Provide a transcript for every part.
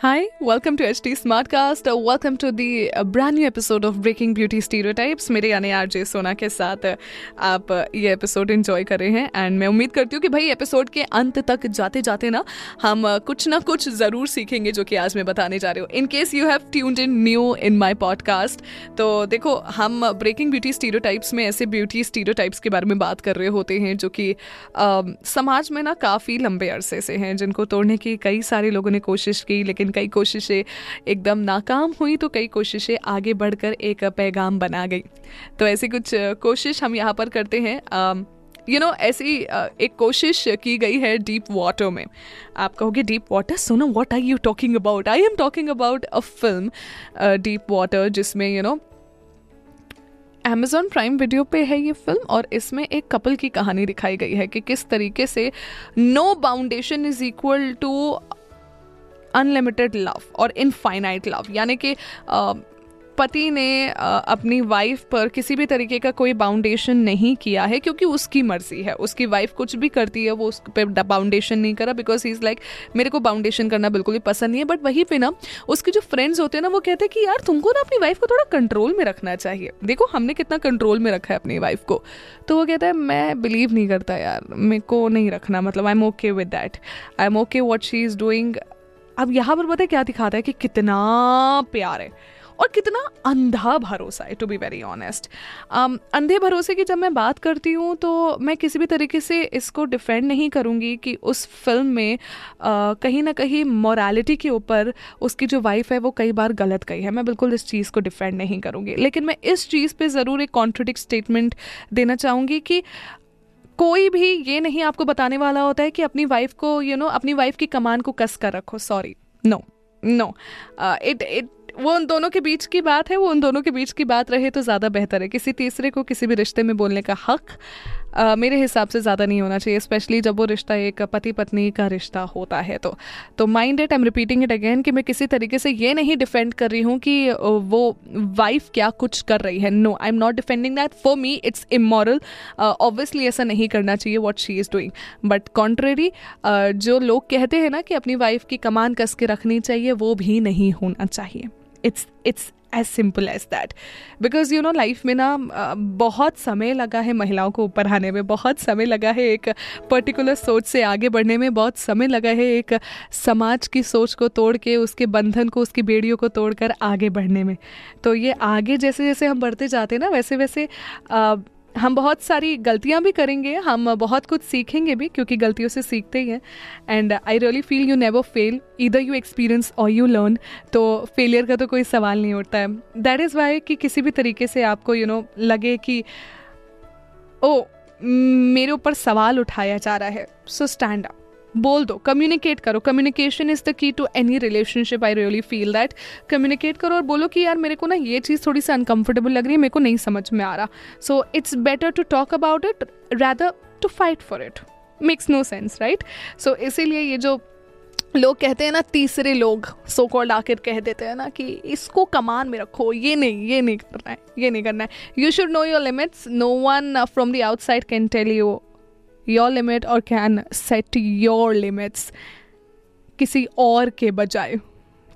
Hi, welcome to HT Smartcast. Uh, welcome to the uh, brand new episode of Breaking Beauty Stereotypes. मेरे यानी RJ सोना के साथ uh, आप ये एपिसोड इन्जॉय कर रहे हैं एंड मैं उम्मीद करती हूँ कि भाई एपिसोड के अंत तक जाते जाते ना हम कुछ ना कुछ ज़रूर सीखेंगे जो कि आज मैं बताने जा रही हूँ in case you have tuned in new in my podcast तो देखो हम ब्रेकिंग ब्यूटी स्टीरियोटाइप्स में ऐसे ब्यूटी स्टीरियोटाइप्स के बारे में बात कर रहे होते हैं जो कि uh, समाज में ना काफ़ी लंबे अरसे से हैं जिनको तोड़ने की कई सारे लोगों ने कोशिश की लेकिन कई कोशिशें एकदम नाकाम हुई तो कई कोशिशें आगे बढ़कर एक पैगाम बना गई। तो ऐसी कुछ कोशिश हम यहाँ पर करते हैं। यू नो ऐसी एक कोशिश की गई है डीप वाटर में। आप कहोगे, डीप वाटर? सुनो what are you talking about I am talking about a film deep water, जिसमें you know Amazon Prime Video पे है ये फ़िल्म और इसमें एक कपल की कहानी दिखाई गई है कि किस तरीके से no boundation is equal to unlimited love और इनफाइनाइट लव यानी कि पति ने अपनी वाइफ पर किसी भी तरीके का कोई बाउंडेशन नहीं किया है क्योंकि उसकी मर्ज़ी है। उसकी वाइफ कुछ भी करती है, वो उस पर बाउंडेशन नहीं करा बिकॉज़ ही इज़ लाइक मेरे को बाउंडेशन करना बिल्कुल भी पसंद नहीं है। बट वहीं पे ना, उसके जो फ्रेंड्स होते हैं ना, वो कहते हैं कि यार, तुमको ना अपनी वाइफ को थोड़ा कंट्रोल में रखना चाहिए। देखो, हमने कितना कंट्रोल में रखा है अपनी वाइफ को। तो वो कहता है, मैं बिलीव नहीं करता यार, मेरे को नहीं रखना मतलब I am okay with that I am okay what she is doing अब यहाँ पर पता है क्या दिखाता है कि कितना प्यार है और कितना अंधा भरोसा है टू बी वेरी ऑनेस्ट अंधे भरोसे की जब मैं बात करती हूँ तो मैं किसी भी तरीके से इसको डिफेंड नहीं करूँगी कि उस फ़िल्म में uh, कहीं ना कहीं मॉरालिटी के ऊपर उसकी जो वाइफ है वो कई बार गलत गई है। मैं बिल्कुल इस चीज़ को डिफेंड नहीं करूँगी। लेकिन मैं इस चीज़ पे ज़रूर एक कॉन्ट्रोडिक्ट स्टेटमेंट देना चाहूँगी कि कोई भी ये नहीं आपको बताने वाला होता है कि अपनी वाइफ को यू you नो know, अपनी वाइफ की कमान को कस कर रखो sorry no no it it वो उन दोनों के बीच की बात है वो उन दोनों के बीच की बात रहे तो ज़्यादा बेहतर है। किसी तीसरे को किसी भी रिश्ते में बोलने का हक मेरे हिसाब से ज़्यादा नहीं होना चाहिए स्पेशली जब वो रिश्ता एक पति पत्नी का रिश्ता होता है। तो तो mind it I am repeating it again कि मैं किसी तरीके से ये नहीं डिफेंड कर रही हूँ कि वो वाइफ क्या कुछ कर रही है। No I am not defending that for me it's immoral obviously ऐसा नहीं करना चाहिए what she is doing but contrary जो लोग कहते हैं ना कि अपनी वाइफ की कमान कस के रखनी चाहिए, वो भी नहीं होना चाहिए। It's it's as simple as that because you know life में ना बहुत समय लगा है महिलाओं को ऊपर आने में, बहुत समय लगा है एक पर्टिकुलर सोच से आगे बढ़ने में, बहुत समय लगा है एक समाज की सोच को तोड़ के, उसके बंधन को, उसकी बेड़ियों को तोड़कर आगे बढ़ने में। तो ये आगे जैसे जैसे हम बढ़ते जाते हैं ना वैसे वैसे हम बहुत सारी गलतियाँ भी करेंगे हम बहुत कुछ सीखेंगे भी क्योंकि गलतियों से सीखते ही हैं। And I really feel you never fail इधर यू एक्सपीरियंस और यू लर्न तो फेलियर का तो कोई सवाल नहीं उठता है। दैट इज़ वाई कि किसी भी तरीके से आपको यू you नो know, लगे कि ओ मेरे ऊपर सवाल उठाया जा रहा है सो स्टैंड अप बोल दो कम्युनिकेट करो। Communication is the key to any relationship I really feel that communicate करो और बोलो कि यार मेरे को ना ये चीज़ थोड़ी सी अनकंफर्टेबल लग रही है, मेरे को नहीं समझ में आ रहा। So it's better to talk about it rather to fight for it makes no sense right so इसीलिए ये जो लोग कहते हैं ना, तीसरे लोग सो कॉल्ड आकर कह देते हैं ना कि इसको कमान में रखो, ये नहीं ये नहीं करना है, ये नहीं करना है। You should know your limits no one from the outside can tell you your limit और कैन सेट योर लिमिट्स किसी और के बजाय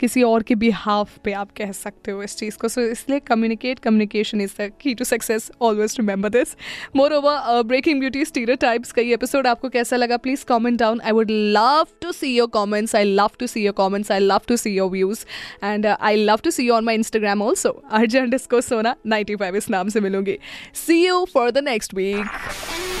किसी और के बिहाफ पे आप कह सकते हो इस चीज़ को। सो so, इसलिए communicate communication is the key to success always remember this moreover breaking beauty stereotypes का ये एपिसोड आपको कैसा लगा? Please comment down I would love to see your comments I love to see your comments I love to see your views and I love to see you on my Instagram also urgent इसको Sona ninety five इस नाम से मिलूँगी. See you for the next week